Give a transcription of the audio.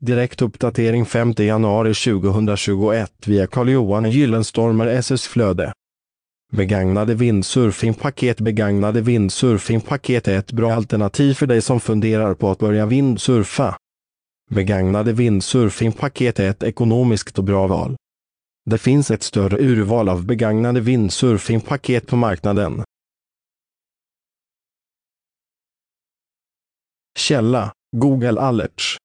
Direktuppdatering 5 januari 2021 via Carl-Johan Gyllenstormer SS-flöde. Begagnade vindsurfingpaket Begagnade vindsurfingpaket är ett bra alternativ för dig som funderar på att börja vindsurfa. Begagnade vindsurfingpaket är ett ekonomiskt och bra val. Det finns ett större urval av begagnade vindsurfingpaket på marknaden. Källa Google Alerts